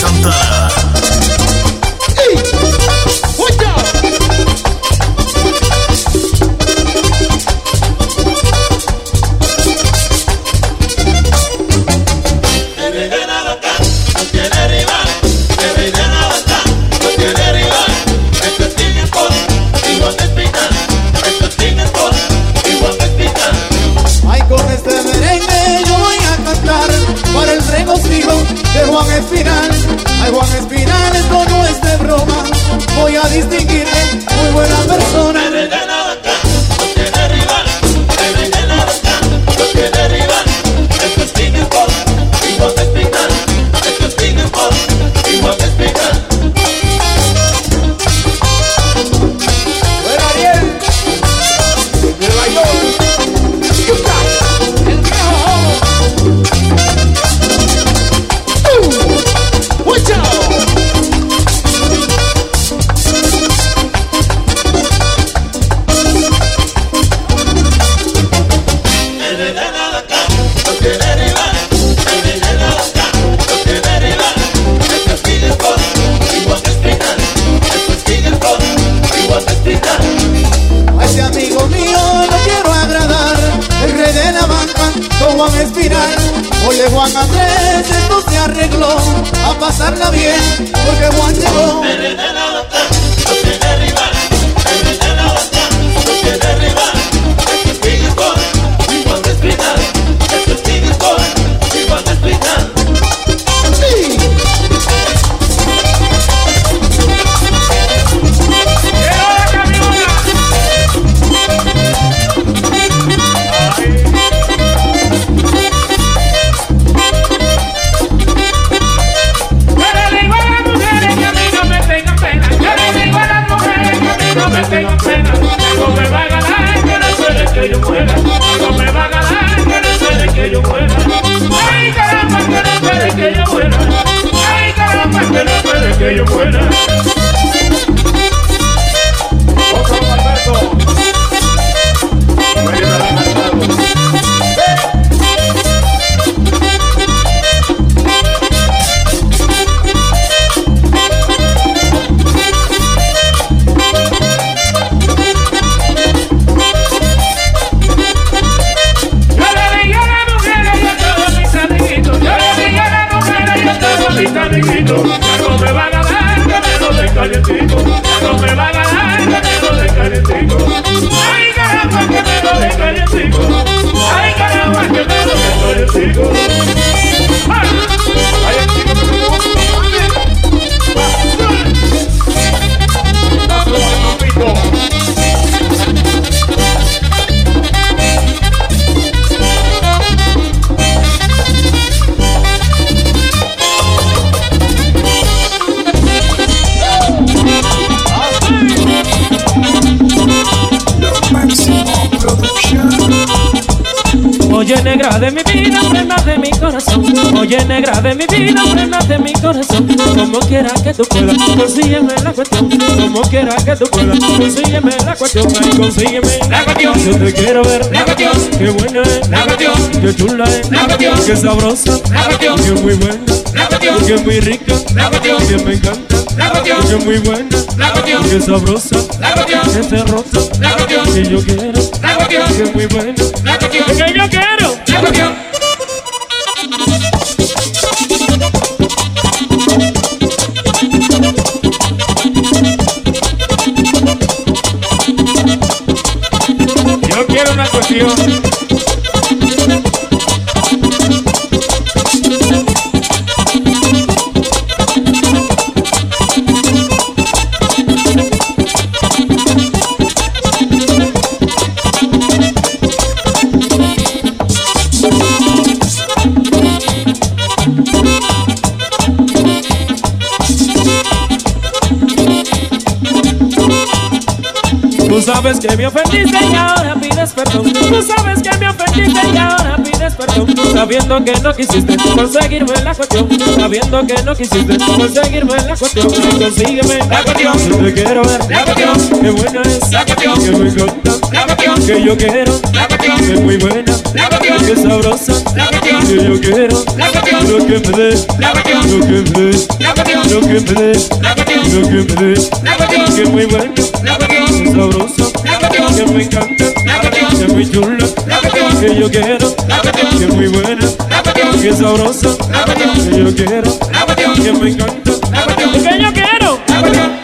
çanta Oh. No me va a ganar, que no suele que yo muera. No me va a ganar, que no suele que yo muera. Ay, caramba, que no suele que yo muera. Ay, caramba, que no suele que yo muera. Negra de mi vida, prenda de mi corazón Oye negra de mi vida, prenda de mi corazón Como quiera que tú puedas, consígueme la cuestión Como quiera que tú puedas, consígueme la cuestión Ay, consígueme La cuestión. Yo te quiero ver La cuestión. Qué buena es La cuestión. Qué chula es La cuestión. Qué sabrosa La cuestión. Qué muy buena La cuestión. Qué muy rica La cuestión. Que me encanta La cuestión. Qué muy buena La cuestión. Qué sabrosa La cuestión. Que te rota La cuestión. Que yo quiero La cuestión. Que muy buena La cuestión. Que yo quiero Tú sabes que me ofendiste y ahora pides perdón. Tú sabes que me ofendiste y ahora pides perdón. Sabiendo que no quisiste conseguirme la cuestión. Sabiendo que no quisiste conseguirme la cuestión. Consígueme La cuestión. Yo te quiero ver. La cuestión. Qué buena es. La cuestión. Que me encanta. La cuestión. Que yo quiero. La cuestión. Que muy buena. La cuestión. Que sabrosa. La cuestión. Que yo quiero. La cuestión. Lo que me des. La cuestión. Lo que me des. La lo que me dé, lo que me dé, que muy bueno, que sabroso, que me encanta, que muy chulo, que yo quiero, que muy buena, que sabroso, que yo quiero, que me encanta, que yo quiero.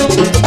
Thank you.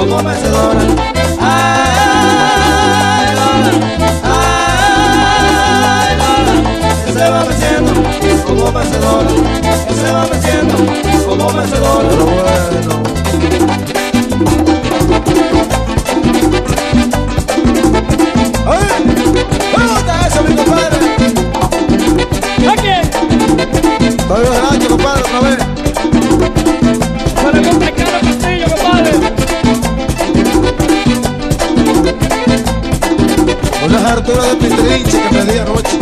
como mecedora. Ay, Lola, ay, Lola, que se va meciendo como mecedora, que se va meciendo como mecedora. Pero bueno. ¡Ay! ¡Puta eso, mi compadre! ¿A quién? Estoy borracho, compadre, otra vez. Arturo de Pitrinche que me di anoche.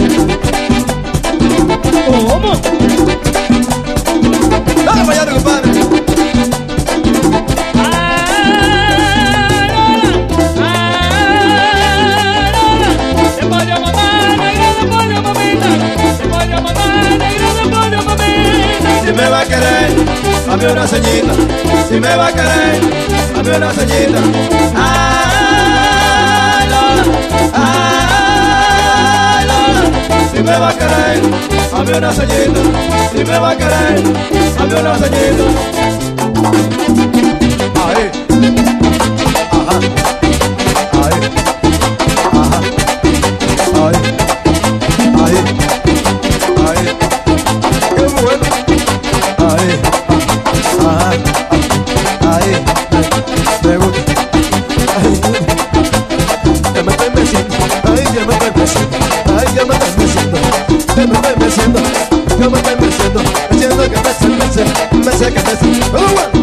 ¿Cómo? Dale para allá, compadre. Si me va a querer, dame una ceñita. Si me va a querer, dame una ceñita. Ay, Lola, ay. Si me va a querer, dame una ceñita. Si me va a querer, dame una ceñita. Ahí. Ajá. Hennessy.